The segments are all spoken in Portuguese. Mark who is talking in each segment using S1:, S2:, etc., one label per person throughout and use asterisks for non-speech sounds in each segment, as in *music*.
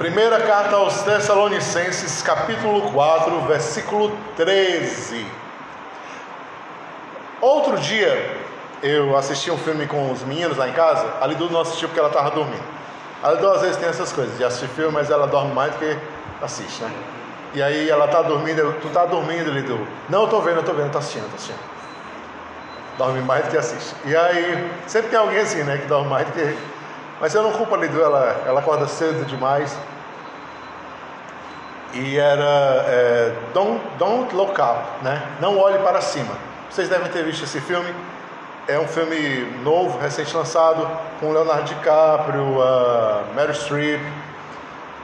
S1: Primeira carta aos Tessalonicenses, capítulo 4, versículo 13. Outro dia, eu assisti um filme com os meninos lá em casa, a Lidu não assistiu porque ela estava dormindo. A Lidu às vezes tem essas coisas, de assistir filme, mas ela dorme mais do que assiste, né? E aí ela tá dormindo, eu, tu tá dormindo, Lidu? Não, eu tô vendo, eu tô vendo, eu tô assistindo, tô assistindo. Dorme mais do que assiste. E aí, sempre tem alguém assim, né, que dorme mais do que mas eu não culpo a Lidu, ela, ela acorda cedo demais. E era é, don't, don't Look Up, né? Não olhe para cima. Vocês devem ter visto esse filme. É um filme novo, recente lançado, com Leonardo DiCaprio, uh, Meryl Streep.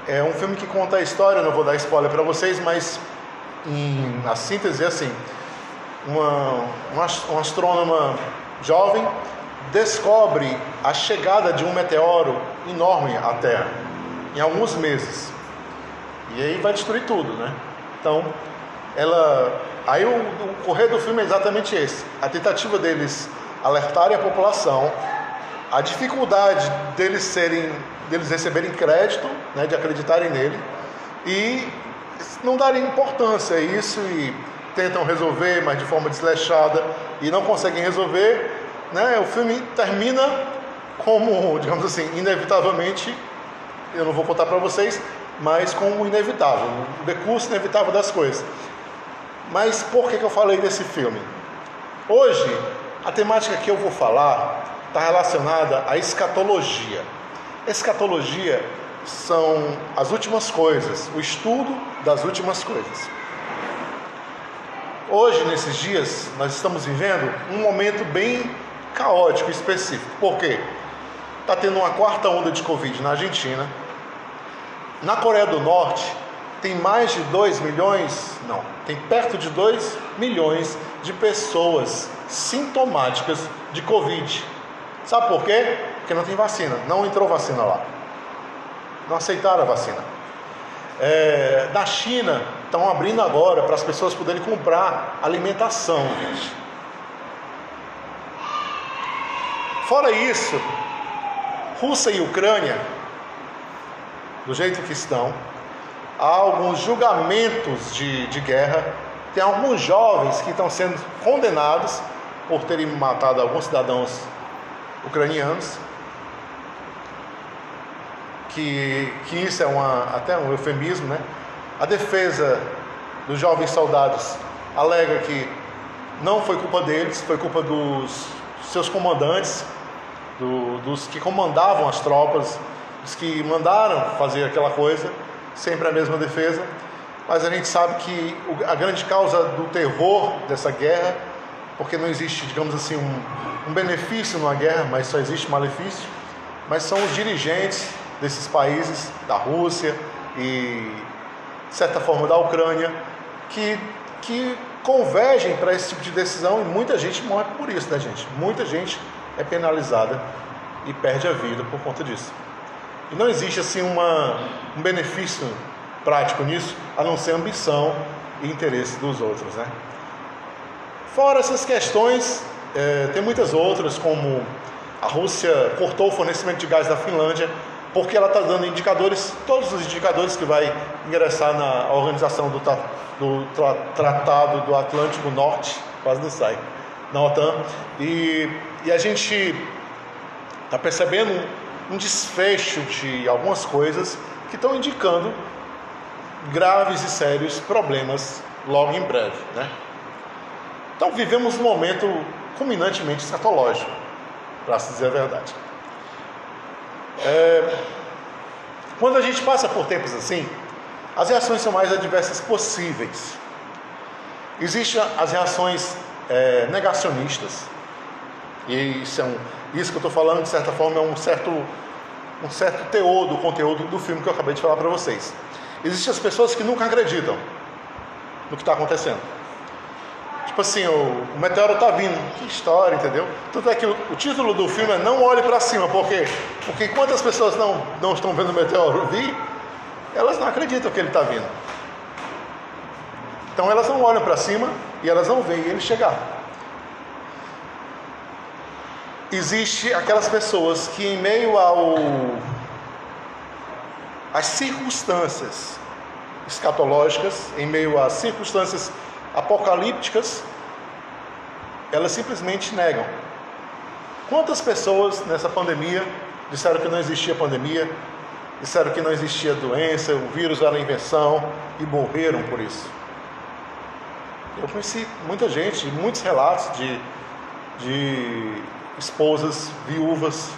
S1: É um filme que conta a história, não vou dar spoiler para vocês, mas em, a síntese é assim: uma, uma, uma astrônoma jovem descobre a chegada de um meteoro enorme à Terra em alguns meses. E aí vai destruir tudo, né? Então, ela. Aí o, o correr do filme é exatamente esse: a tentativa deles alertarem a população, a dificuldade deles serem, deles receberem crédito, né, de acreditarem nele, e não darem importância a isso e tentam resolver, mas de forma desleixada e não conseguem resolver, né, o filme termina como, digamos assim, inevitavelmente, eu não vou contar para vocês, mas como inevitável, o decurso inevitável das coisas. Mas por que, que eu falei desse filme? Hoje, a temática que eu vou falar está relacionada à escatologia. Escatologia são as últimas coisas, o estudo das últimas coisas. Hoje, nesses dias, nós estamos vivendo um momento bem caótico, específico. Por quê? Está tendo uma quarta onda de Covid na Argentina. Na Coreia do Norte, tem mais de 2 milhões, não, tem perto de 2 milhões de pessoas sintomáticas de Covid. Sabe por quê? Porque não tem vacina, não entrou vacina lá. Não aceitaram a vacina. É, na China, estão abrindo agora para as pessoas poderem comprar alimentação, gente. Fora isso, Rússia e Ucrânia, do jeito que estão, há alguns julgamentos de, de guerra, tem alguns jovens que estão sendo condenados por terem matado alguns cidadãos ucranianos, que, que isso é uma, até um eufemismo, né? A defesa dos jovens soldados alega que não foi culpa deles, foi culpa dos seus comandantes do, dos que comandavam as tropas, dos que mandaram fazer aquela coisa, sempre a mesma defesa. Mas a gente sabe que a grande causa do terror dessa guerra, porque não existe, digamos assim, um, um benefício numa guerra, mas só existe malefício, mas são os dirigentes desses países, da Rússia e, de certa forma, da Ucrânia, que, que convergem para esse tipo de decisão e muita gente morre por isso, né, gente? Muita gente é penalizada e perde a vida por conta disso. E não existe assim uma, um benefício prático nisso, a não ser ambição e interesse dos outros, né? Fora essas questões, é, tem muitas outras, como a Rússia cortou o fornecimento de gás da Finlândia, porque ela está dando indicadores, todos os indicadores que vai ingressar na organização do, do Tratado do Atlântico Norte, quase não sai, na OTAN, e e a gente está percebendo um desfecho de algumas coisas que estão indicando graves e sérios problemas logo em breve. Né? Então vivemos um momento culminantemente escatológico, para se dizer a verdade. É... Quando a gente passa por tempos assim, as reações são mais adversas possíveis. Existem as reações é, negacionistas, e isso, é um, isso que eu estou falando, de certa forma, é um certo, um certo teor do conteúdo do filme que eu acabei de falar para vocês. Existem as pessoas que nunca acreditam no que está acontecendo. Tipo assim, o, meteoro está vindo. Que história, entendeu? Tanto é que o, o título do filme é Não Olhe para Cima. Por quê? Porque enquanto as pessoas não, não estão vendo o meteoro vir, elas não acreditam que ele está vindo. Então elas não olham para cima e elas não veem ele chegar. existe aquelas pessoas que em meio ao as circunstâncias escatológicas, em meio às circunstâncias apocalípticas, elas simplesmente negam. Quantas pessoas nessa pandemia disseram que não existia pandemia, disseram que não existia doença, o vírus era invenção e morreram por isso? Eu conheci muita gente, muitos relatos de, de esposas viúvas.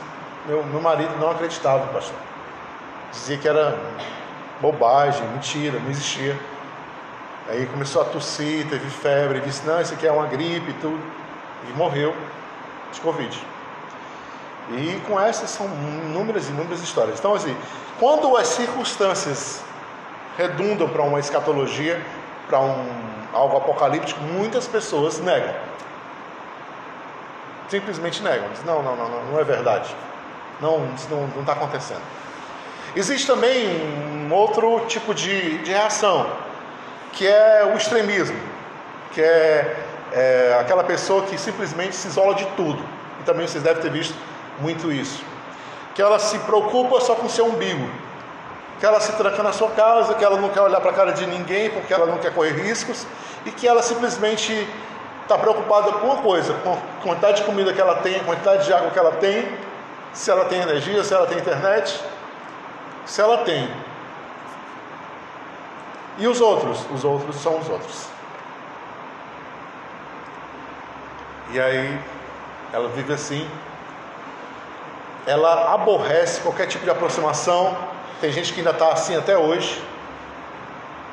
S1: Meu, meu marido não acreditava, pastor. Dizia que era bobagem, mentira, não existia. Aí começou a tossir, teve febre, disse: Não, isso aqui é uma gripe e tudo. E morreu de Covid. E com essas são inúmeras e inúmeras histórias. Então, assim, quando as circunstâncias redundam para uma escatologia, para um, algo apocalíptico, muitas pessoas negam. Simplesmente negam. Dizem, não, não, não, não, é verdade. Não, isso não está acontecendo. Existe também um outro tipo de, de reação, que é o extremismo, que é, é aquela pessoa que simplesmente se isola de tudo. E também vocês devem ter visto muito isso. Que ela se preocupa só com seu umbigo. Que ela se tranca na sua casa, que ela não quer olhar para a cara de ninguém porque ela não quer correr riscos e que ela simplesmente está preocupada com uma coisa, com a quantidade de comida que ela tem, a quantidade de água que ela tem, se ela tem energia, se ela tem internet, se ela tem. E os outros? Os outros são os outros. E aí ela vive assim, ela aborrece qualquer tipo de aproximação. Tem gente que ainda está assim até hoje.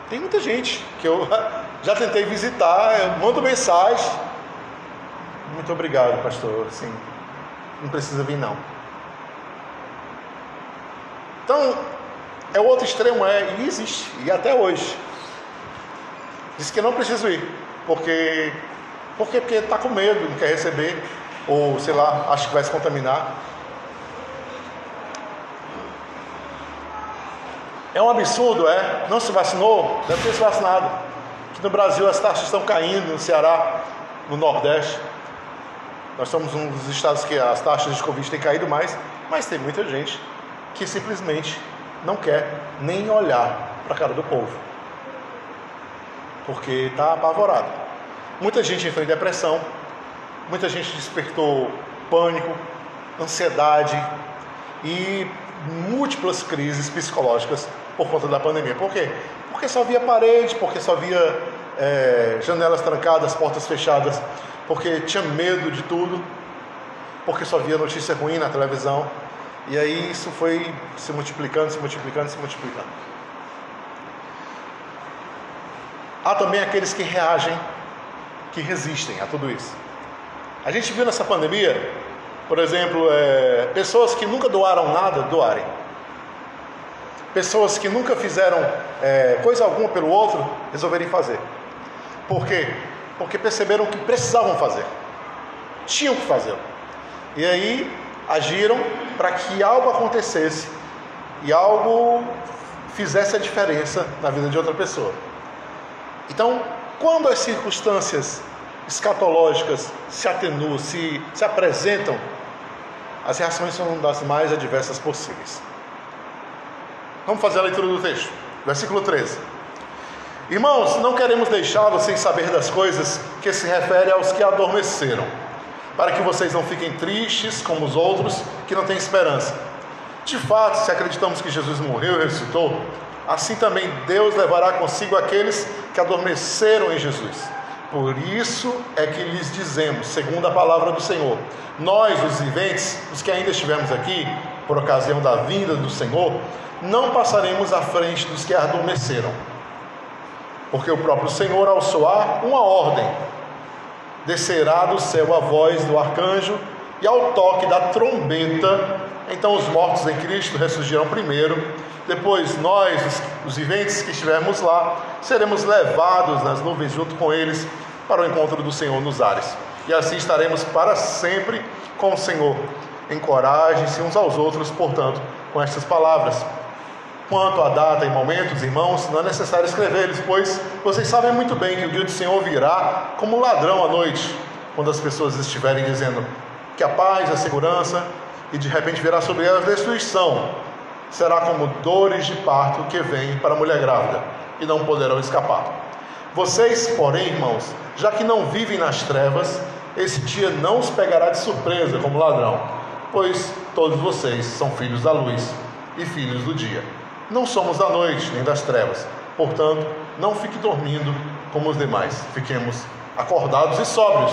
S1: Tem muita gente que eu *laughs* já tentei visitar, eu mando mensagem. Muito obrigado, pastor. Assim, não precisa vir não. Então, é o outro extremo é e existe e até hoje. Diz que não preciso ir, porque porque porque está com medo, não quer receber ou sei lá, acha que vai se contaminar. É um absurdo, é? Não se vacinou? Deve ter se vacinado. Aqui no Brasil as taxas estão caindo, no Ceará, no Nordeste. Nós somos um dos estados que as taxas de Covid têm caído mais, mas tem muita gente que simplesmente não quer nem olhar para a cara do povo. Porque está apavorado. Muita gente entrou em depressão, muita gente despertou pânico, ansiedade e múltiplas crises psicológicas por conta da pandemia. Por quê? Porque só via parede, porque só via é, janelas trancadas, portas fechadas, porque tinha medo de tudo, porque só via notícia ruim na televisão. E aí isso foi se multiplicando, se multiplicando, se multiplicando. Há também aqueles que reagem, que resistem a tudo isso. A gente viu nessa pandemia, por exemplo, é, pessoas que nunca doaram nada doarem. Pessoas que nunca fizeram é, coisa alguma pelo outro resolverem fazer. Por quê? Porque perceberam que precisavam fazer, tinham que fazer. E aí agiram para que algo acontecesse e algo fizesse a diferença na vida de outra pessoa. Então, quando as circunstâncias escatológicas se atenuam, se, se apresentam, as reações são das mais adversas possíveis. Vamos fazer a leitura do texto. Versículo 13. Irmãos, não queremos deixá-los sem saber das coisas que se refere aos que adormeceram, para que vocês não fiquem tristes como os outros que não têm esperança. De fato, se acreditamos que Jesus morreu e ressuscitou, assim também Deus levará consigo aqueles que adormeceram em Jesus. Por isso é que lhes dizemos, segundo a palavra do Senhor, nós, os viventes, os que ainda estivermos aqui, por ocasião da vinda do Senhor, não passaremos à frente dos que adormeceram. Porque o próprio Senhor, ao soar uma ordem, descerá do céu a voz do arcanjo, e ao toque da trombeta, então os mortos em Cristo ressurgirão primeiro. Depois nós, os viventes que estivermos lá, seremos levados nas nuvens junto com eles para o encontro do Senhor nos ares. E assim estaremos para sempre com o Senhor. Encorajem-se uns aos outros, portanto, com estas palavras. Quanto à data e momentos, irmãos, não é necessário escrever-lhes, pois vocês sabem muito bem que o dia do Senhor virá como ladrão à noite, quando as pessoas estiverem dizendo que a paz, a segurança, e de repente virá sobre elas destruição. será como dores de parto que vêm para a mulher grávida, e não poderão escapar. Vocês, porém, irmãos, já que não vivem nas trevas, esse dia não os pegará de surpresa como ladrão, pois todos vocês são filhos da luz e filhos do dia. Não somos da noite nem das trevas, portanto, não fique dormindo como os demais, fiquemos acordados e sóbrios.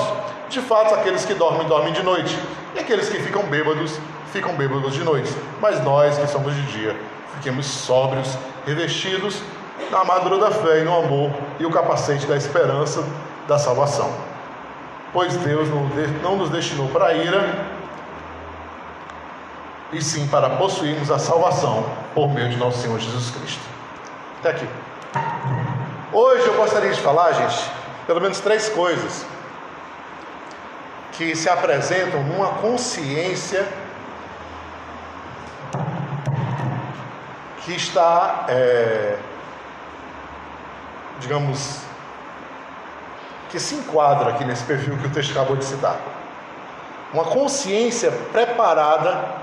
S1: De fato, aqueles que dormem, dormem de noite, e aqueles que ficam bêbados, ficam bêbados de noite. Mas nós que somos de dia, fiquemos sóbrios, revestidos na armadura da fé e no amor e o capacete da esperança da salvação. Pois Deus não nos destinou para a ira, e sim para possuirmos a salvação por meio de nosso Senhor Jesus Cristo. Até aqui. Hoje eu gostaria de falar, gente, pelo menos três coisas que se apresentam numa consciência que está, é, digamos, que se enquadra aqui nesse perfil que o texto acabou de citar. Uma consciência preparada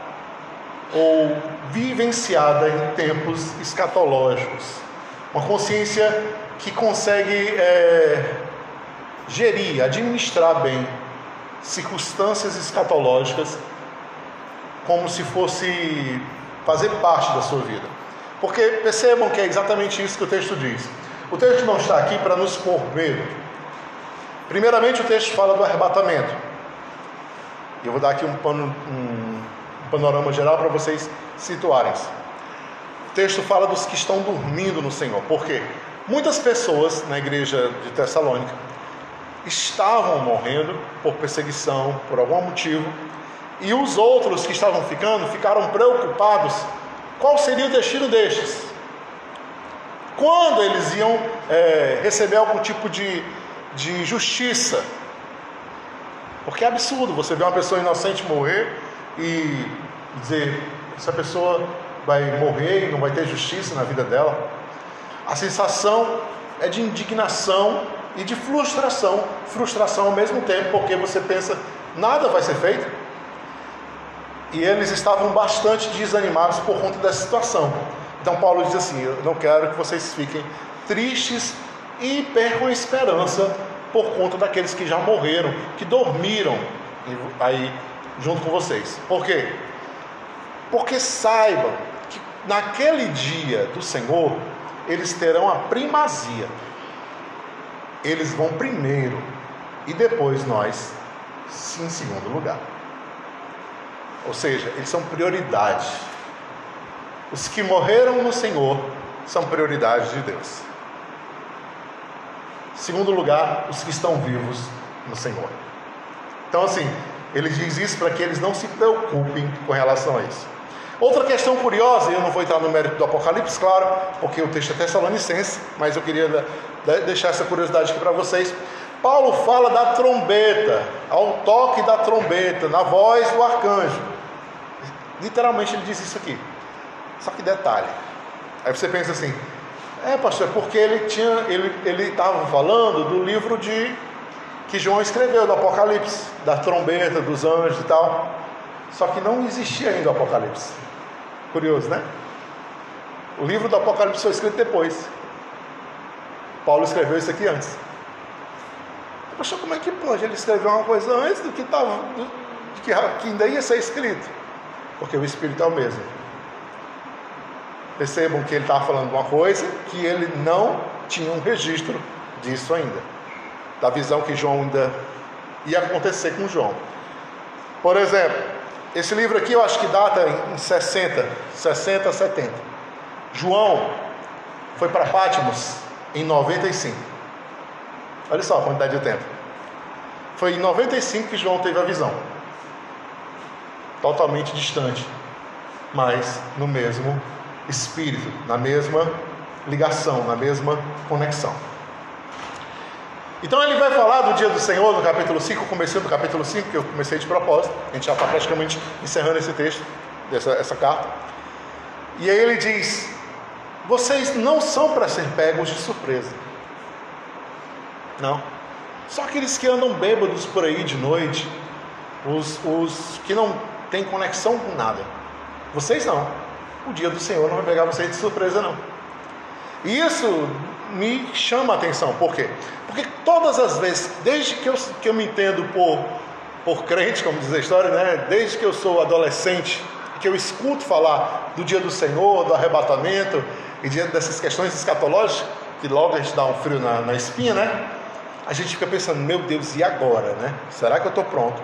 S1: ou vivenciada em tempos escatológicos. Uma consciência que consegue é, gerir, administrar bem circunstâncias escatológicas como se fosse fazer parte da sua vida. Porque percebam que é exatamente isso que o texto diz. O texto não está aqui para nos pôr medo. Primeiramente, o texto fala do arrebatamento. Eu vou dar aqui um, pano, um panorama geral para vocês situarem-se. O texto fala dos que estão dormindo no Senhor. Por quê? Muitas pessoas na igreja de Tessalônica estavam morrendo por perseguição, por algum motivo, e os outros que estavam ficando ficaram preocupados qual seria o destino destes. Quando eles iam é, receber algum tipo de, de justiça. Porque é absurdo você ver uma pessoa inocente morrer e dizer essa pessoa vai morrer e não vai ter justiça na vida dela. A sensação é de indignação e de frustração. Frustração ao mesmo tempo, porque você pensa, nada vai ser feito. E eles estavam bastante desanimados por conta dessa situação. Então Paulo diz assim: Eu não quero que vocês fiquem tristes e percam a esperança por conta daqueles que já morreram, que dormiram aí junto com vocês. Por quê? Porque saibam que naquele dia do Senhor, eles terão a primazia. Eles vão primeiro e depois nós em segundo lugar. Ou seja, eles são prioridade. Os que morreram no Senhor são prioridade de Deus. Segundo lugar, os que estão vivos no Senhor. Então, assim, ele diz isso para que eles não se preocupem com relação a isso. Outra questão curiosa, eu não vou entrar no mérito do Apocalipse, claro, porque o texto é tessalonicense, mas eu queria deixar essa curiosidade aqui para vocês. Paulo fala da trombeta, ao toque da trombeta, na voz do arcanjo. Literalmente ele diz isso aqui. Só que detalhe. Aí você pensa assim, é pastor, é porque ele tinha, ele estava falando do livro de que João escreveu do Apocalipse, da trombeta, dos anjos e tal. Só que não existia ainda o Apocalipse. Curioso, né? O livro do Apocalipse foi escrito depois. Paulo escreveu isso aqui antes. Poxa, como é que pode? Ele escreveu uma coisa antes do que, estava, do, que, que ainda ia ser escrito. Porque o Espírito é o mesmo. Percebam que ele estava falando uma coisa que ele não tinha um registro disso ainda. Da visão que João ainda ia acontecer com João. Por exemplo, esse livro aqui eu acho que data em 60, 60, 70. João foi para Patmos em 95. Olha só a quantidade de tempo. Foi em 95 que João teve a visão. Totalmente distante, mas no mesmo espírito, na mesma ligação, na mesma conexão. Então ele vai falar do dia do Senhor no capítulo 5, comecei do capítulo 5, que eu comecei de propósito, a gente já está praticamente encerrando esse texto, dessa, essa carta. E aí ele diz: Vocês não são para ser pegos de surpresa. Não. Só aqueles que andam bêbados por aí de noite, os, os que não têm conexão com nada. Vocês não. o dia do Senhor não vai pegar você de surpresa, não. E isso me chama a atenção, por quê? Porque todas as vezes, desde que eu, que eu me entendo por, por crente, como diz a história, né? desde que eu sou adolescente, que eu escuto falar do dia do Senhor, do arrebatamento, e diante dessas questões escatológicas, que logo a gente dá um frio na, na espinha, né? A gente fica pensando, meu Deus, e agora, né? Será que eu estou pronto?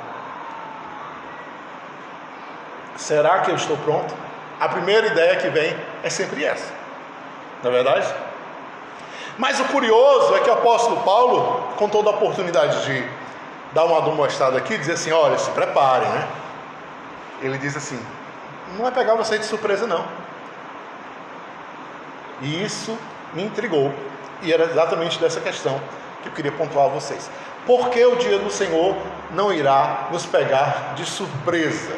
S1: Será que eu estou pronto? A primeira ideia que vem é sempre essa, não é verdade? Mas o curioso é que o apóstolo Paulo, com toda a oportunidade de dar uma demonstrada aqui, dizer assim: olha, se preparem, né? Ele diz assim: não vai pegar você de surpresa, não. E isso me intrigou. E era exatamente dessa questão que eu queria pontuar a vocês. Por que o dia do Senhor não irá nos pegar de surpresa?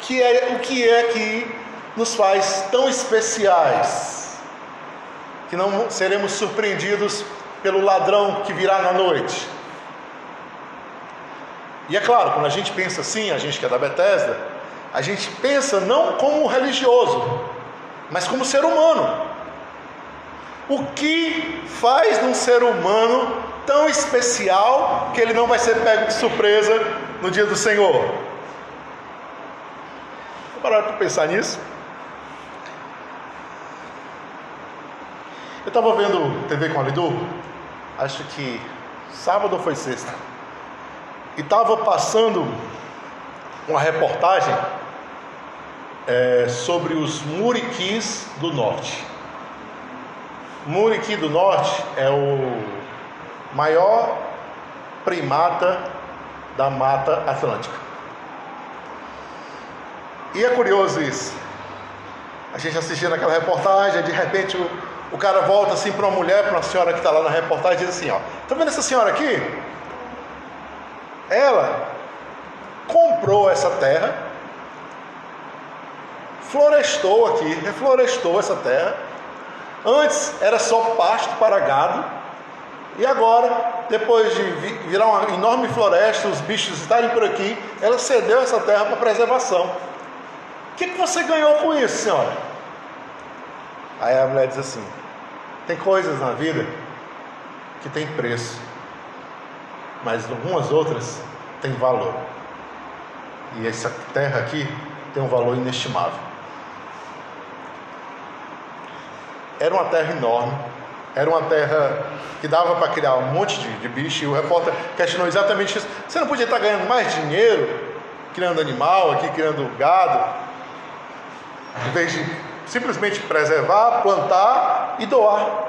S1: Que é, o que é que nos faz tão especiais? Que não seremos surpreendidos pelo ladrão que virá na noite? E é claro, quando a gente pensa assim, a gente que é da Bethesda, a gente pensa não como religioso, mas como ser humano. O que faz num ser humano tão especial que ele não vai ser pego de surpresa no dia do Senhor? Vou parar para pensar nisso. Eu estava vendo TV com a Lidu, acho que sábado ou foi sexta, e estava passando uma reportagem é, sobre os muriquis do norte. Muriqui do norte é o maior primata da Mata Atlântica. E é curioso isso. A gente assistindo aquela reportagem, de repente o, o cara volta assim para uma mulher, para uma senhora que está lá na reportagem, diz assim: ó, tá vendo essa senhora aqui? Ela comprou essa terra, florestou aqui, reflorestou essa terra Antes era só pasto para gado, e agora, depois de virar uma enorme floresta, os bichos estarem por aqui, ela cedeu essa terra para preservação. O que, que você ganhou com isso, senhora? Aí a mulher diz assim: tem coisas na vida que tem preço, mas algumas outras têm valor. E essa terra aqui tem um valor inestimável. Era uma terra enorme, era uma terra que dava para criar um monte de, de bicho, e o repórter questionou exatamente isso. Você não podia estar ganhando mais dinheiro criando animal aqui, criando gado, em vez de simplesmente preservar, plantar e doar.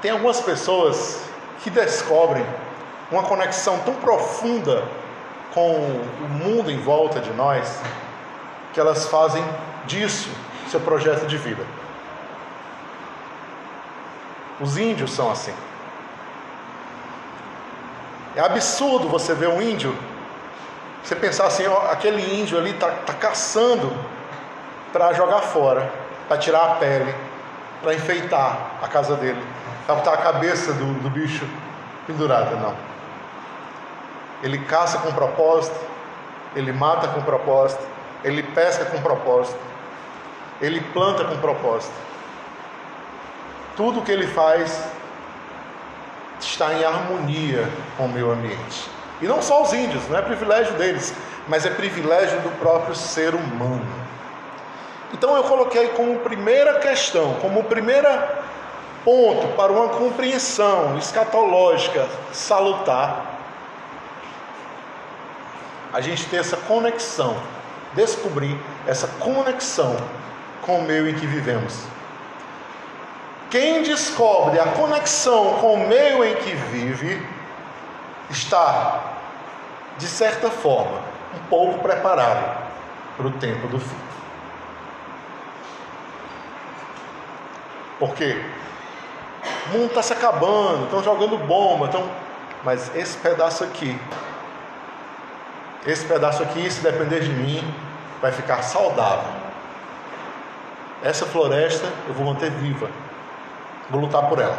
S1: Tem algumas pessoas que descobrem uma conexão tão profunda com o mundo em volta de nós que elas fazem disso seu projeto de vida. Os índios são assim. É absurdo você ver um índio, você pensar assim, ó, aquele índio ali está tá caçando para jogar fora, para tirar a pele, para enfeitar a casa dele, para botar a cabeça do, do bicho pendurada, não. Ele caça com propósito, ele mata com propósito, ele pesca com propósito, ele planta com propósito. Tudo que ele faz está em harmonia com o meio ambiente. E não só os índios, não é privilégio deles, mas é privilégio do próprio ser humano. Então eu coloquei como primeira questão, como primeira ponto para uma compreensão escatológica salutar, a gente ter essa conexão, descobrir essa conexão com o meio em que vivemos. Quem descobre a conexão com o meio em que vive está, de certa forma, um pouco preparado para o tempo do fim. Por quê? O mundo está se acabando, estão jogando bomba, estão... mas esse pedaço aqui, esse pedaço aqui, se depender de mim, vai ficar saudável essa floresta eu vou manter viva, vou lutar por ela.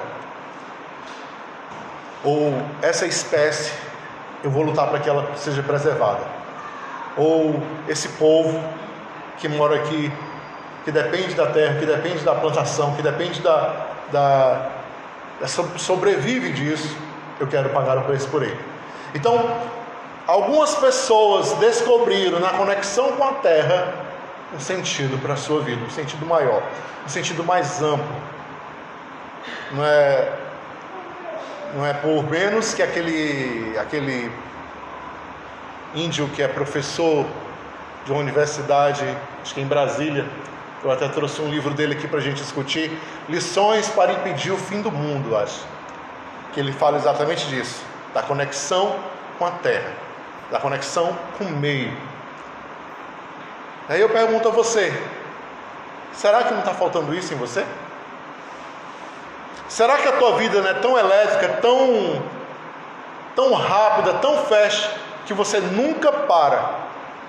S1: Ou essa espécie eu vou lutar para que ela seja preservada. ou esse povo que mora aqui, que depende da terra, que depende da plantação, que depende da, da, da sobrevive disso, eu quero pagar o preço por ele. Então, algumas pessoas descobriram na conexão com a terra um sentido para a sua vida, um sentido maior, um sentido mais amplo. Não é, não é por menos que aquele, aquele índio que é professor de uma universidade, acho que em Brasília, eu até trouxe um livro dele aqui para a gente discutir, Lições para impedir o fim do mundo, acho. Que ele fala exatamente disso, da conexão com a terra, da conexão com o meio. Aí eu pergunto a você: será que não está faltando isso em você? Será que a tua vida não é tão elétrica, tão, tão rápida, tão fast, que você nunca para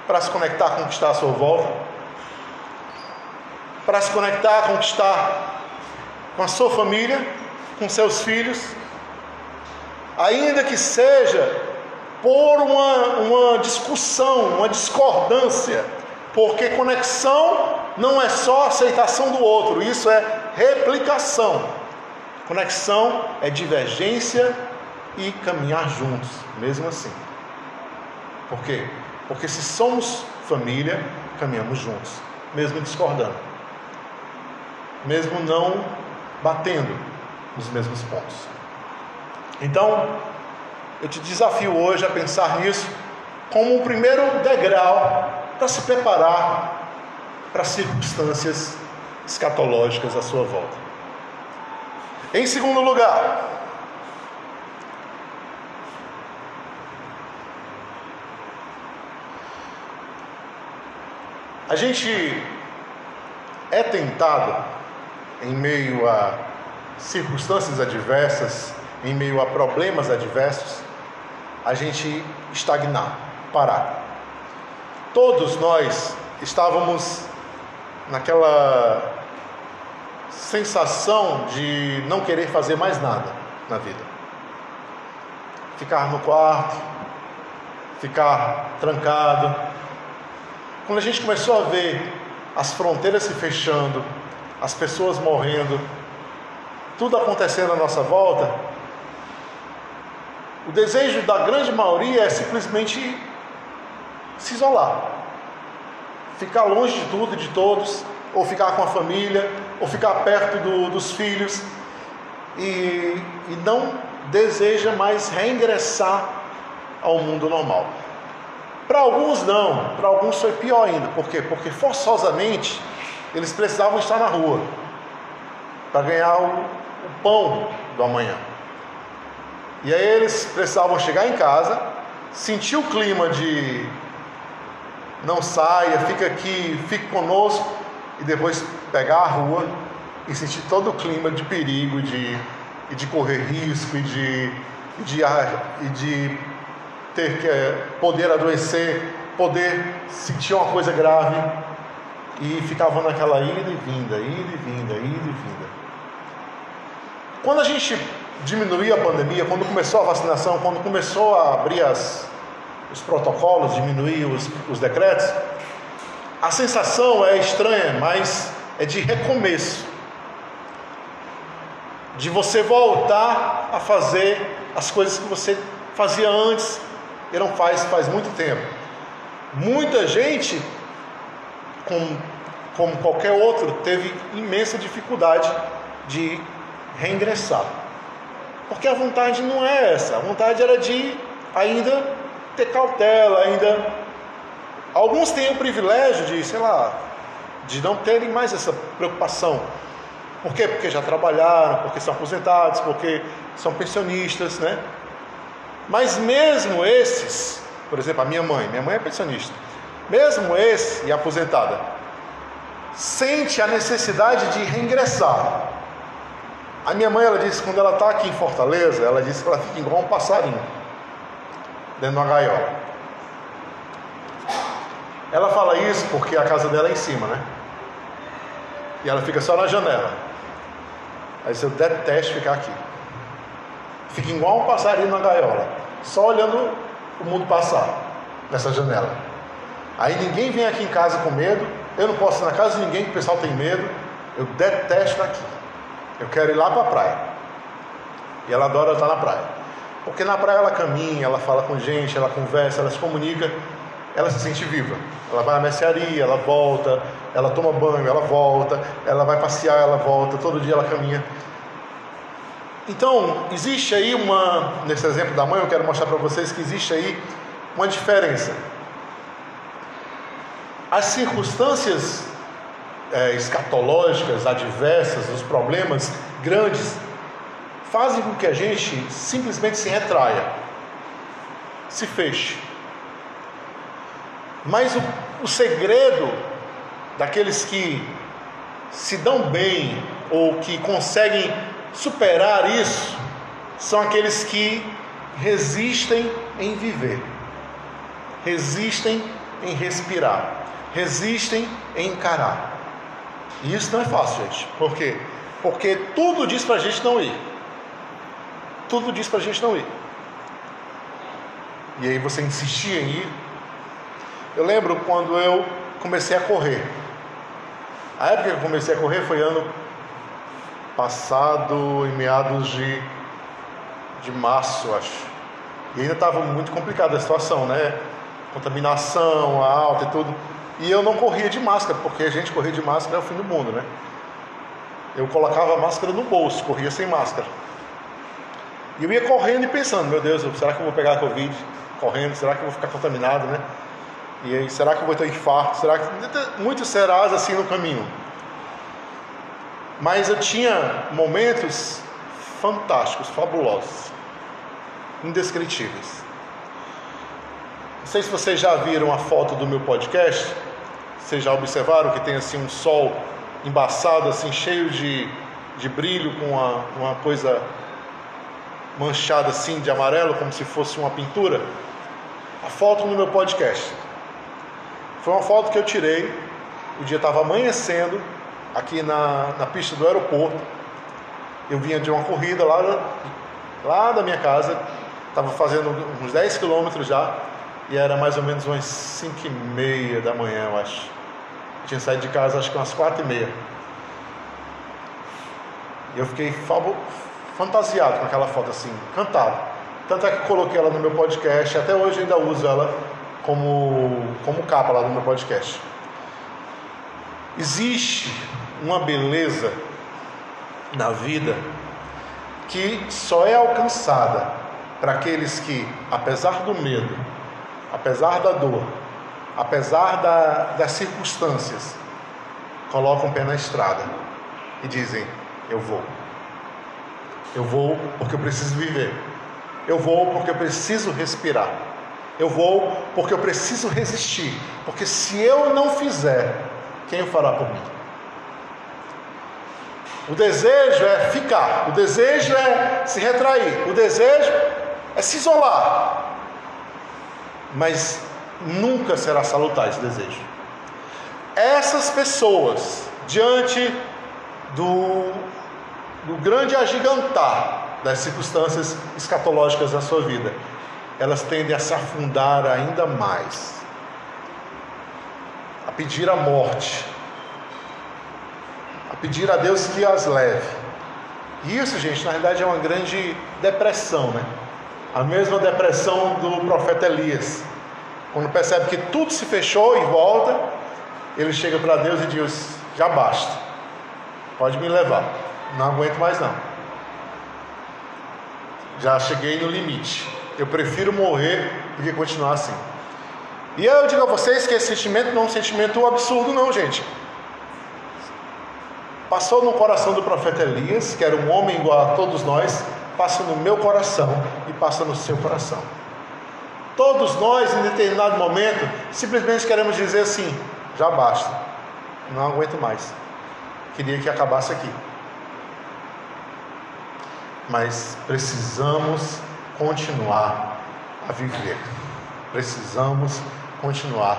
S1: para se conectar com o que está à sua volta? Para se conectar, conquistar com a sua família, com seus filhos, ainda que seja por uma, uma discussão, uma discordância, porque conexão não é só aceitação do outro, isso é replicação. Conexão é divergência e caminhar juntos, mesmo assim. Por quê? Porque se somos família, caminhamos juntos, mesmo discordando, mesmo não batendo nos mesmos pontos. Então, eu te desafio hoje a pensar nisso como um primeiro degrau para se preparar para circunstâncias escatológicas à sua volta. Em segundo lugar, a gente é tentado, em meio a circunstâncias adversas, em meio a problemas adversos, a gente estagnar, parar. Todos nós estávamos naquela sensação de não querer fazer mais nada na vida. Ficar no quarto, ficar trancado. Quando a gente começou a ver as fronteiras se fechando, as pessoas morrendo, tudo acontecendo à nossa volta, o desejo da grande maioria é simplesmente se isolar, ficar longe de tudo e de todos, ou ficar com a família, ou ficar perto do, dos filhos, e, e não deseja mais reingressar ao mundo normal. Para alguns não, para alguns foi pior ainda. Por quê? Porque forçosamente eles precisavam estar na rua para ganhar o, o pão do amanhã. E aí eles precisavam chegar em casa, sentir o clima de não saia, fica aqui, fique conosco, e depois pegar a rua e sentir todo o clima de perigo, de, e de correr risco, e de, e de, e de ter que é, poder adoecer, poder sentir uma coisa grave, e ficavam naquela ida e vinda, ida e vinda, ida e vinda. Quando a gente diminuir a pandemia, quando começou a vacinação, quando começou a abrir as, os protocolos, diminuir os, os decretos, a sensação é estranha, mas é de recomeço. De você voltar a fazer as coisas que você fazia antes e não faz faz muito tempo. Muita gente, como, como qualquer outro, teve imensa dificuldade de reingressar. Porque a vontade não é essa, a vontade era de ainda ter cautela, ainda. Alguns têm o privilégio de, sei lá, de não terem mais essa preocupação. Por quê? Porque já trabalharam, porque são aposentados, porque são pensionistas, né? Mas mesmo esses, por exemplo, a minha mãe, minha mãe é pensionista, mesmo esse e aposentada, sente a necessidade de reingressar. A minha mãe, ela disse, quando ela está aqui em Fortaleza, ela disse que ela fica igual um passarinho, dentro de uma gaiola. Ela fala isso porque a casa dela é em cima, né? E ela fica só na janela. Aí eu detesto ficar aqui. Fica igual um passarinho na gaiola, só olhando o mundo passar nessa janela. Aí ninguém vem aqui em casa com medo, eu não posso ir na casa de ninguém que o pessoal tem medo, eu detesto aqui. Eu quero ir lá para a praia. E ela adora estar na praia. Porque na praia ela caminha, ela fala com gente, ela conversa, ela se comunica, ela se sente viva. Ela vai na mercearia, ela volta, ela toma banho, ela volta, ela vai passear, ela volta, todo dia ela caminha. Então, existe aí uma, nesse exemplo da mãe, eu quero mostrar para vocês que existe aí uma diferença. As circunstâncias é, escatológicas, adversas, os problemas grandes, fazem com que a gente simplesmente se retraia, se feche. Mas o, o segredo daqueles que se dão bem ou que conseguem superar isso são aqueles que resistem em viver, resistem em respirar, resistem em encarar. E isso não é fácil, gente. Por quê? Porque tudo diz para a gente não ir. Tudo diz para a gente não ir. E aí você insistia em ir. Eu lembro quando eu comecei a correr. A época que eu comecei a correr foi ano passado, em meados de, de março, acho. E ainda estava muito complicada a situação, né? Contaminação alta e tudo. E eu não corria de máscara, porque a gente correr de máscara é o fim do mundo, né? Eu colocava a máscara no bolso, corria sem máscara. E eu ia correndo e pensando, meu Deus, será que eu vou pegar a Covid? Correndo, será que eu vou ficar contaminado, né? E aí, será que eu vou ter infarto? Será que. Muitos serás assim no caminho. Mas eu tinha momentos fantásticos, fabulosos, indescritíveis. Não sei se vocês já viram a foto do meu podcast. Vocês já observaram que tem assim um sol embaçado, assim cheio de, de brilho, com uma, uma coisa manchada assim de amarelo, como se fosse uma pintura? A foto no meu podcast. Foi uma foto que eu tirei. O dia estava amanhecendo aqui na, na pista do aeroporto. Eu vinha de uma corrida lá, lá da minha casa, estava fazendo uns 10 quilômetros já, e era mais ou menos umas 5 e meia da manhã, eu acho. Eu tinha saído de casa acho que umas 4 e meia. E eu fiquei fantasiado com aquela foto assim, cantado. Tanto é que coloquei ela no meu podcast, até hoje ainda uso ela como, como capa lá no meu podcast. Existe uma beleza na vida que só é alcançada para aqueles que, apesar do medo, apesar da dor, apesar da, das circunstâncias, colocam o pé na estrada e dizem: Eu vou. Eu vou porque eu preciso viver. Eu vou porque eu preciso respirar. Eu vou porque eu preciso resistir. Porque se eu não fizer, quem o fará por mim? O desejo é ficar, o desejo é se retrair, o desejo é se isolar. Mas nunca será salutar esse desejo. Essas pessoas, diante do, do grande agigantar das circunstâncias escatológicas da sua vida, elas tendem a se afundar ainda mais, a pedir a morte, a pedir a Deus que as leve. E isso, gente, na verdade é uma grande depressão, né? A mesma depressão do profeta Elias. Quando percebe que tudo se fechou e volta, ele chega para Deus e diz: Já basta, pode me levar, não aguento mais não. Já cheguei no limite. Eu prefiro morrer do que continuar assim. E eu digo a vocês que esse sentimento não é um sentimento absurdo, não, gente. Passou no coração do profeta Elias, que era um homem igual a todos nós, passa no meu coração e passa no seu coração. Todos nós, em determinado momento, simplesmente queremos dizer assim: já basta, não aguento mais. Queria que acabasse aqui. Mas precisamos continuar a viver. Precisamos continuar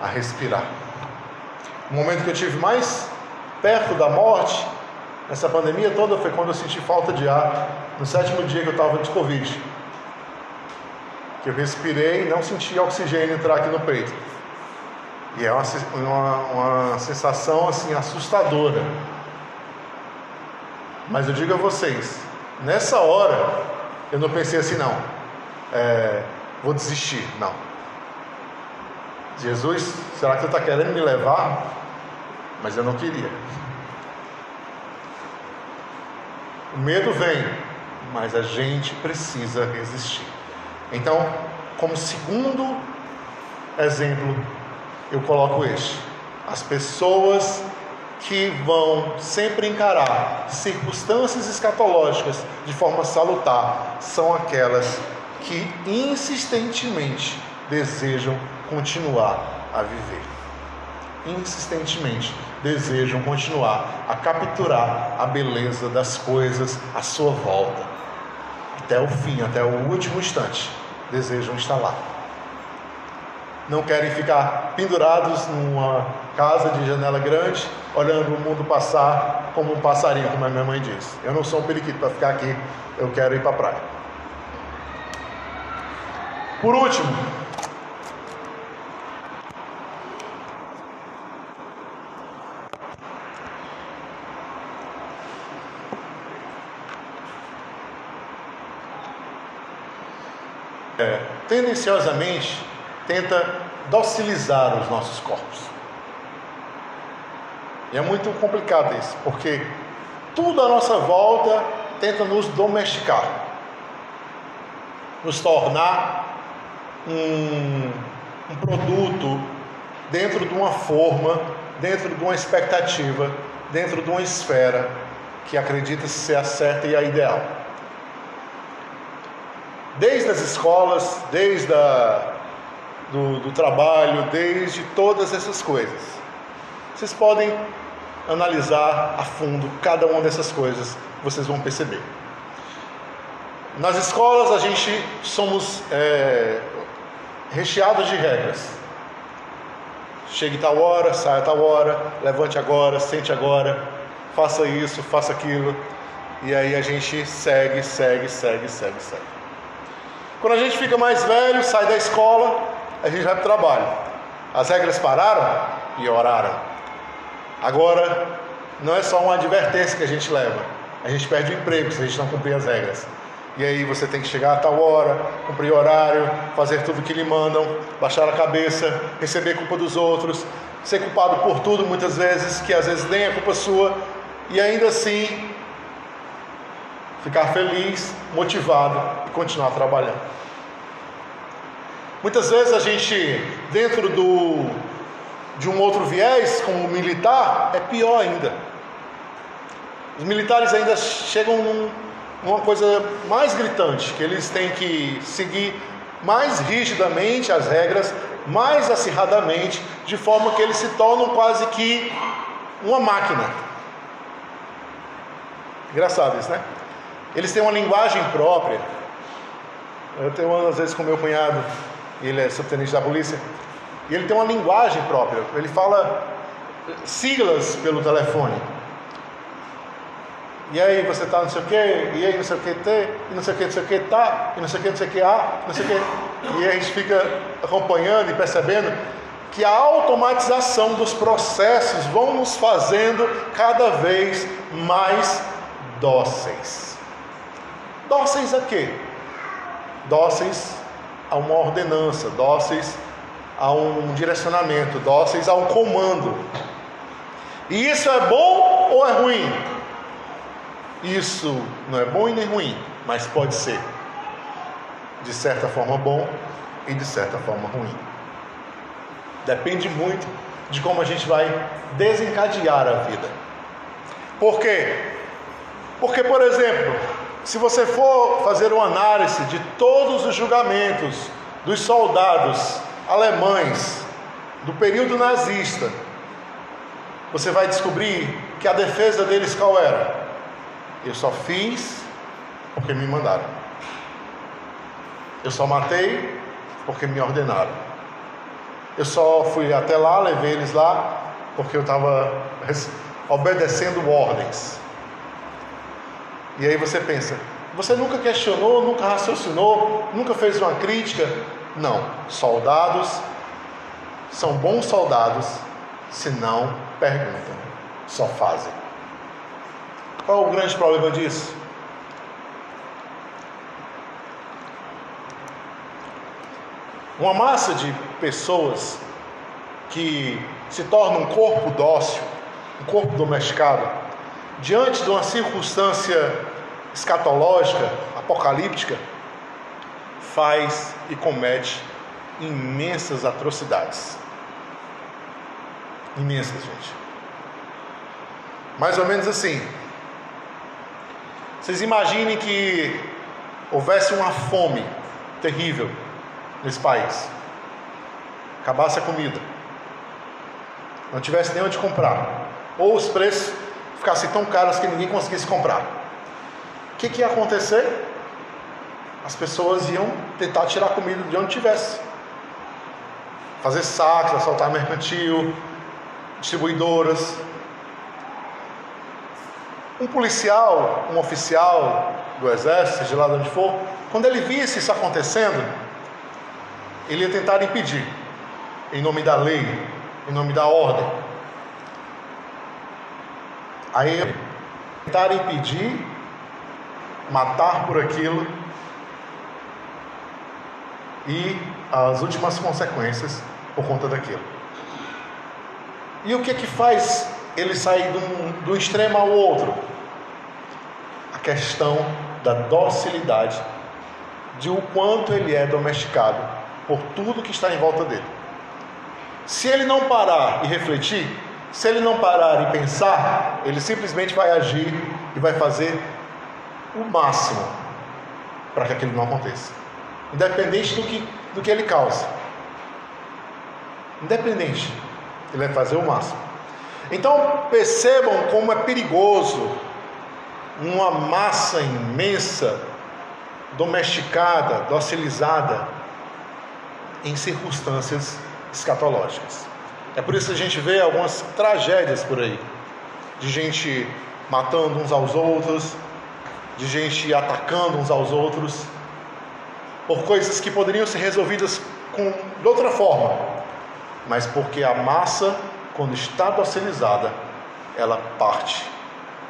S1: a respirar. O momento que eu tive mais perto da morte, nessa pandemia toda, foi quando eu senti falta de ar, no sétimo dia que eu estava de Covid. Que eu respirei e não senti oxigênio entrar aqui no peito. E é uma, uma, uma sensação assim assustadora. Mas eu digo a vocês, nessa hora eu não pensei assim não, é, vou desistir, não. Jesus, será que você está querendo me levar? Mas eu não queria. O medo vem, mas a gente precisa resistir. Então, como segundo exemplo, eu coloco este: as pessoas que vão sempre encarar circunstâncias escatológicas de forma salutar são aquelas que insistentemente desejam continuar a viver. Insistentemente desejam continuar a capturar a beleza das coisas à sua volta. Até o fim, até o último instante, desejam estar lá. Não querem ficar pendurados numa casa de janela grande, olhando o mundo passar como um passarinho, como a minha mãe diz. Eu não sou um periquito para ficar aqui, eu quero ir para a praia. Por último, é, tendenciosamente tenta docilizar os nossos corpos. E é muito complicado isso, porque tudo à nossa volta tenta nos domesticar, nos tornar um, um produto dentro de uma forma, dentro de uma expectativa, dentro de uma esfera que acredita ser a certa e a ideal as escolas, desde a, do, do trabalho, desde todas essas coisas. Vocês podem analisar a fundo cada uma dessas coisas, vocês vão perceber. Nas escolas a gente somos é, recheados de regras. Chegue tal hora, saia tal hora, levante agora, sente agora, faça isso, faça aquilo. E aí a gente segue, segue, segue, segue, segue. Quando a gente fica mais velho, sai da escola, a gente vai para o trabalho. As regras pararam? Pioraram. Agora, não é só uma advertência que a gente leva. A gente perde o emprego se a gente não cumprir as regras. E aí você tem que chegar a tal hora, cumprir horário, fazer tudo o que lhe mandam, baixar a cabeça, receber culpa dos outros, ser culpado por tudo muitas vezes, que às vezes nem é culpa sua, e ainda assim ficar feliz, motivado e continuar trabalhando. Muitas vezes a gente, dentro do, de um outro viés, como militar, é pior ainda. Os militares ainda chegam num, numa coisa mais gritante, que eles têm que seguir mais rigidamente as regras, mais acirradamente, de forma que eles se tornam quase que uma máquina. Engraçado isso, né? Eles têm uma linguagem própria. Eu tenho às vezes com meu cunhado, ele é subtenente da polícia, e ele tem uma linguagem própria. Ele fala siglas pelo telefone. E aí você tá não sei o que, e aí não sei o que T, e não sei o que, não sei o que tá, e não sei o que, não sei o que A, não sei o que. E aí a gente fica acompanhando e percebendo que a automatização dos processos vão nos fazendo cada vez mais dóceis. Dóceis a quê? Dóceis a uma ordenança, dóceis a um direcionamento, dóceis a um comando. E isso é bom ou é ruim? Isso não é bom e nem ruim, mas pode ser de certa forma bom e de certa forma ruim. Depende muito de como a gente vai desencadear a vida. Por quê? Porque, por exemplo, se você for fazer uma análise de todos os julgamentos dos soldados alemães do período nazista, você vai descobrir que a defesa deles qual era? Eu só fiz porque me mandaram. Eu só matei porque me ordenaram. Eu só fui até lá, levei eles lá porque eu estava obedecendo ordens. E aí você pensa, você nunca questionou, nunca raciocinou, nunca fez uma crítica? Não. Soldados são bons soldados se não perguntam, só fazem. Qual o grande problema disso? Uma massa de pessoas que se torna um corpo dócil, um corpo domesticado, diante de uma circunstância escatológica, apocalíptica, faz e comete imensas atrocidades. Imensas, gente. Mais ou menos assim. Vocês imaginem que houvesse uma fome terrível nesse país. Acabasse a comida. Não tivesse nem onde comprar. Ou os preços ficassem tão caros que ninguém conseguisse comprar. O que, que ia acontecer? As pessoas iam tentar tirar comida de onde tivesse. Fazer saques, assaltar mercantil, distribuidoras. Um policial, um oficial do exército, seja lá de onde for, quando ele visse isso acontecendo, ele ia tentar impedir, em nome da lei, em nome da ordem. Aí tentar impedir, matar por aquilo e as últimas consequências por conta daquilo. E o que é que faz ele sair do, do extremo ao outro? A questão da docilidade, de o quanto ele é domesticado por tudo que está em volta dele. Se ele não parar e refletir, se ele não parar e pensar, ele simplesmente vai agir e vai fazer o máximo para que aquilo não aconteça. Independente do que, do que ele causa. Independente, ele vai fazer o máximo. Então percebam como é perigoso uma massa imensa, domesticada, docilizada, em circunstâncias escatológicas. É por isso que a gente vê algumas tragédias por aí, de gente matando uns aos outros, de gente atacando uns aos outros, por coisas que poderiam ser resolvidas com, de outra forma, mas porque a massa, quando está docilizada, ela parte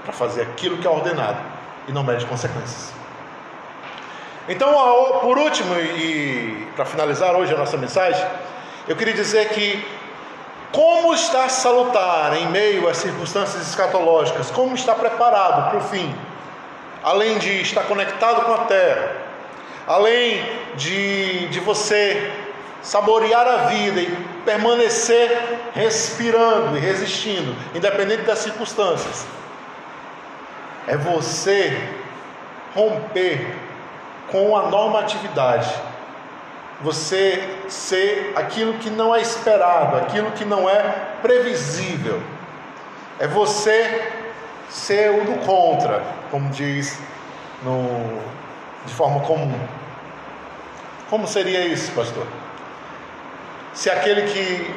S1: para fazer aquilo que é ordenado e não mede consequências. Então, por último, e para finalizar hoje a nossa mensagem, eu queria dizer que como está salutar em meio às circunstâncias escatológicas, como está preparado para o fim, além de estar conectado com a terra, além de, de você saborear a vida e permanecer respirando e resistindo, independente das circunstâncias, é você romper com a normatividade. Você ser aquilo que não é esperado, aquilo que não é previsível. É você ser o do contra, como diz no, de forma comum. Como seria isso, pastor? Se aquele que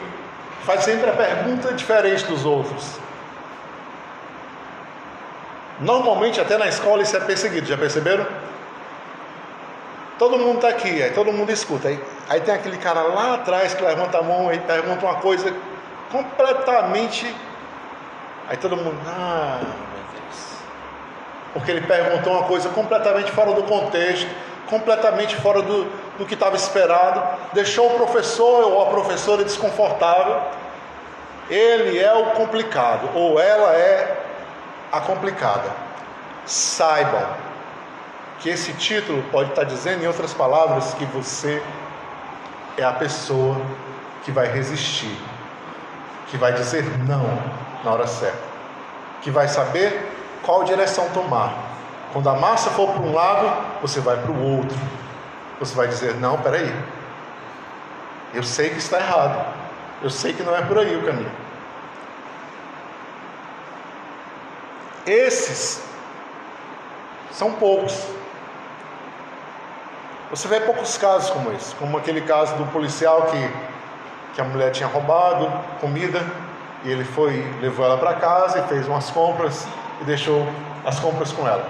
S1: faz sempre a pergunta diferente dos outros. Normalmente, até na escola, isso é perseguido, já perceberam? Todo mundo está aqui, aí todo mundo escuta. Aí, aí tem aquele cara lá atrás que levanta a mão e pergunta uma coisa completamente. Aí todo mundo, ah, meu Deus. Porque ele perguntou uma coisa completamente fora do contexto, completamente fora do, do que estava esperado, deixou o professor ou a professora desconfortável. Ele é o complicado, ou ela é a complicada. Saibam, que esse título pode estar dizendo, em outras palavras, que você é a pessoa que vai resistir, que vai dizer não na hora certa, que vai saber qual direção tomar. Quando a massa for para um lado, você vai para o outro. Você vai dizer: não, peraí, eu sei que está errado, eu sei que não é por aí o caminho. Esses são poucos. Você vê poucos casos como esse, como aquele caso do policial que, que a mulher tinha roubado comida e ele foi, levou ela para casa e fez umas compras e deixou as compras com ela.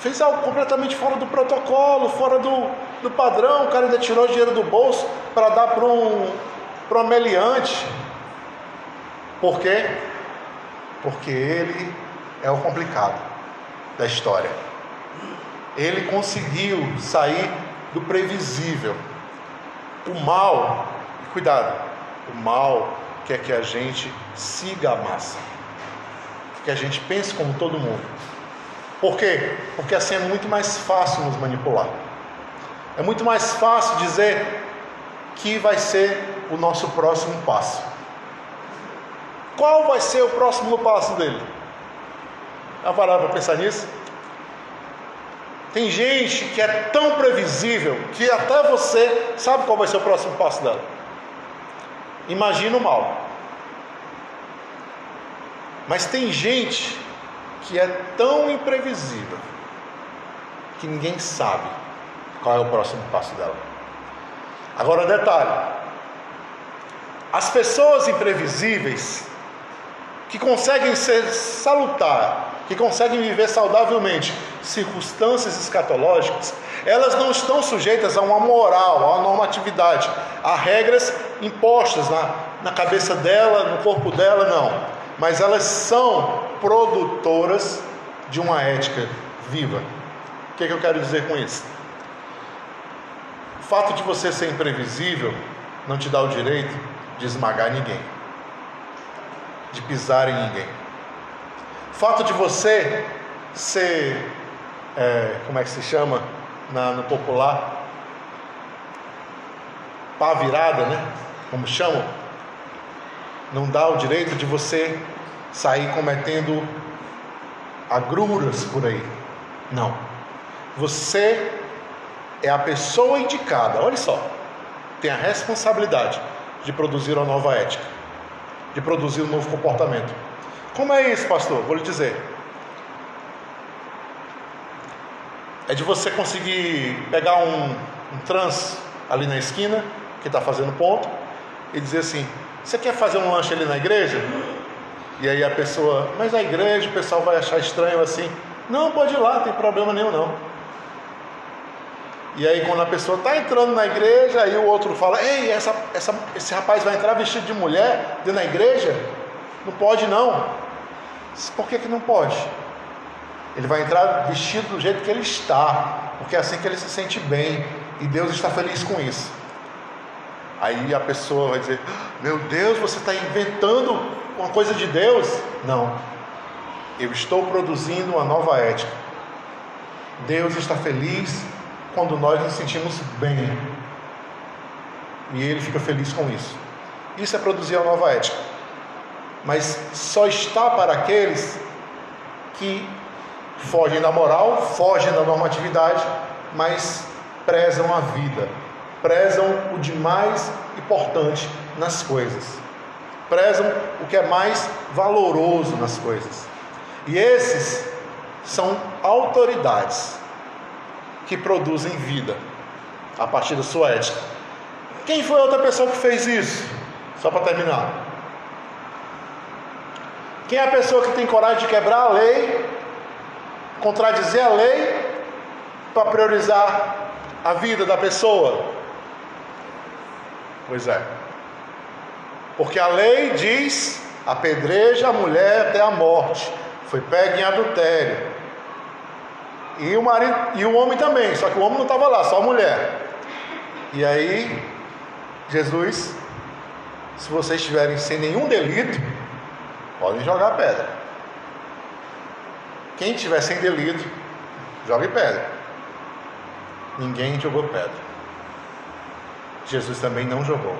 S1: Fez algo completamente fora do protocolo, fora do, do padrão, o cara ainda tirou dinheiro do bolso para dar para um, para um. Por quê? Porque ele é o complicado da história. Ele conseguiu sair do previsível. O mal, cuidado, o mal quer que a gente siga a massa, que a gente pense como todo mundo. Por quê? Porque assim é muito mais fácil nos manipular. É muito mais fácil dizer que vai ser o nosso próximo passo. Qual vai ser o próximo passo dele? Já pararam para pensar nisso? Tem gente que é tão previsível que até você sabe qual vai ser o próximo passo dela. Imagina o mal. Mas tem gente que é tão imprevisível que ninguém sabe qual é o próximo passo dela. Agora, detalhe: as pessoas imprevisíveis que conseguem ser salutar, que conseguem viver saudavelmente circunstâncias escatológicas, elas não estão sujeitas a uma moral, a uma normatividade, a regras impostas na, na cabeça dela, no corpo dela, não. Mas elas são produtoras de uma ética viva. O que, é que eu quero dizer com isso? O fato de você ser imprevisível não te dá o direito de esmagar ninguém de pisar em ninguém. O fato de você ser, é, como é que se chama na, no popular? Pá virada, né? Como chamam? Não dá o direito de você sair cometendo agruras por aí. Não. Você é a pessoa indicada, olha só, tem a responsabilidade de produzir uma nova ética de produzir um novo comportamento. Como é isso, pastor? Vou lhe dizer. É de você conseguir pegar um, um trans ali na esquina, que está fazendo ponto, e dizer assim: Você quer fazer um lanche ali na igreja? E aí a pessoa, mas na igreja o pessoal vai achar estranho assim. Não, pode ir lá, não tem problema nenhum não. E aí quando a pessoa está entrando na igreja, aí o outro fala, ei, essa, essa, esse rapaz vai entrar vestido de mulher dentro da igreja? Não pode não. Por que, que não pode? Ele vai entrar vestido do jeito que ele está, porque é assim que ele se sente bem, e Deus está feliz com isso. Aí a pessoa vai dizer: Meu Deus, você está inventando uma coisa de Deus? Não, eu estou produzindo uma nova ética. Deus está feliz quando nós nos sentimos bem. E ele fica feliz com isso. Isso é produzir a nova ética. Mas só está para aqueles que fogem da moral, fogem da normatividade, mas prezam a vida, prezam o de mais importante nas coisas, prezam o que é mais valoroso nas coisas. E esses são autoridades que produzem vida a partir da sua ética. Quem foi a outra pessoa que fez isso? Só para terminar. Quem é a pessoa que tem coragem de quebrar a lei, contradizer a lei, para priorizar a vida da pessoa? Pois é. Porque a lei diz: apedreja a mulher até a morte. Foi pega em adultério. E o marido e o homem também, só que o homem não estava lá, só a mulher. E aí Jesus, se vocês estiverem sem nenhum delito, podem jogar pedra. Quem tiver sem delito, jogue pedra. Ninguém jogou pedra. Jesus também não jogou.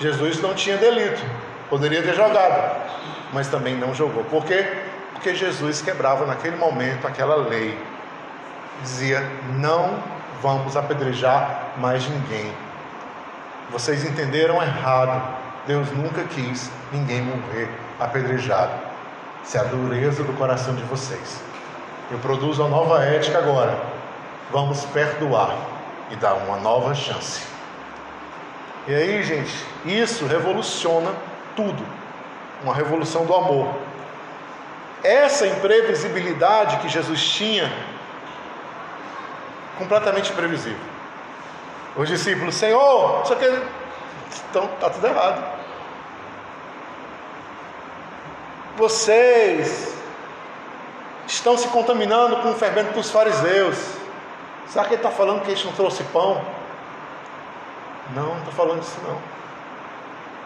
S1: Jesus não tinha delito, poderia ter jogado, mas também não jogou. Por quê? porque Jesus quebrava naquele momento aquela lei. Dizia: não vamos apedrejar mais ninguém. Vocês entenderam errado. Deus nunca quis ninguém morrer apedrejado. Isso é a dureza do coração de vocês. Eu produzo uma nova ética agora. Vamos perdoar e dar uma nova chance. E aí, gente, isso revoluciona tudo. Uma revolução do amor. Essa imprevisibilidade que Jesus tinha completamente imprevisível. Os discípulos, Senhor, isso aqui então está tudo errado. Vocês estão se contaminando com o fermento dos fariseus. Será que ele está falando que gente não trouxe pão? Não, não está falando isso não.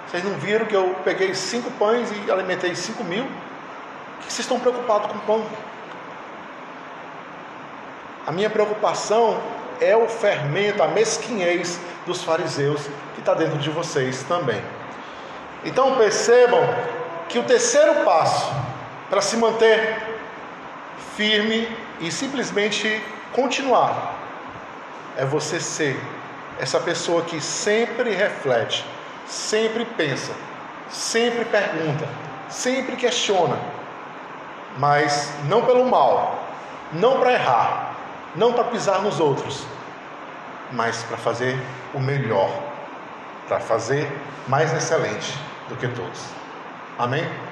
S1: Vocês não viram que eu peguei cinco pães e alimentei cinco mil? Que vocês estão preocupados com pão? A minha preocupação é o fermento, a mesquinhez dos fariseus que está dentro de vocês também. Então percebam que o terceiro passo para se manter firme e simplesmente continuar é você ser essa pessoa que sempre reflete, sempre pensa, sempre pergunta, sempre questiona, mas não pelo mal, não para errar, não para pisar nos outros, mas para fazer o melhor, para fazer mais excelente do que todos. Amén.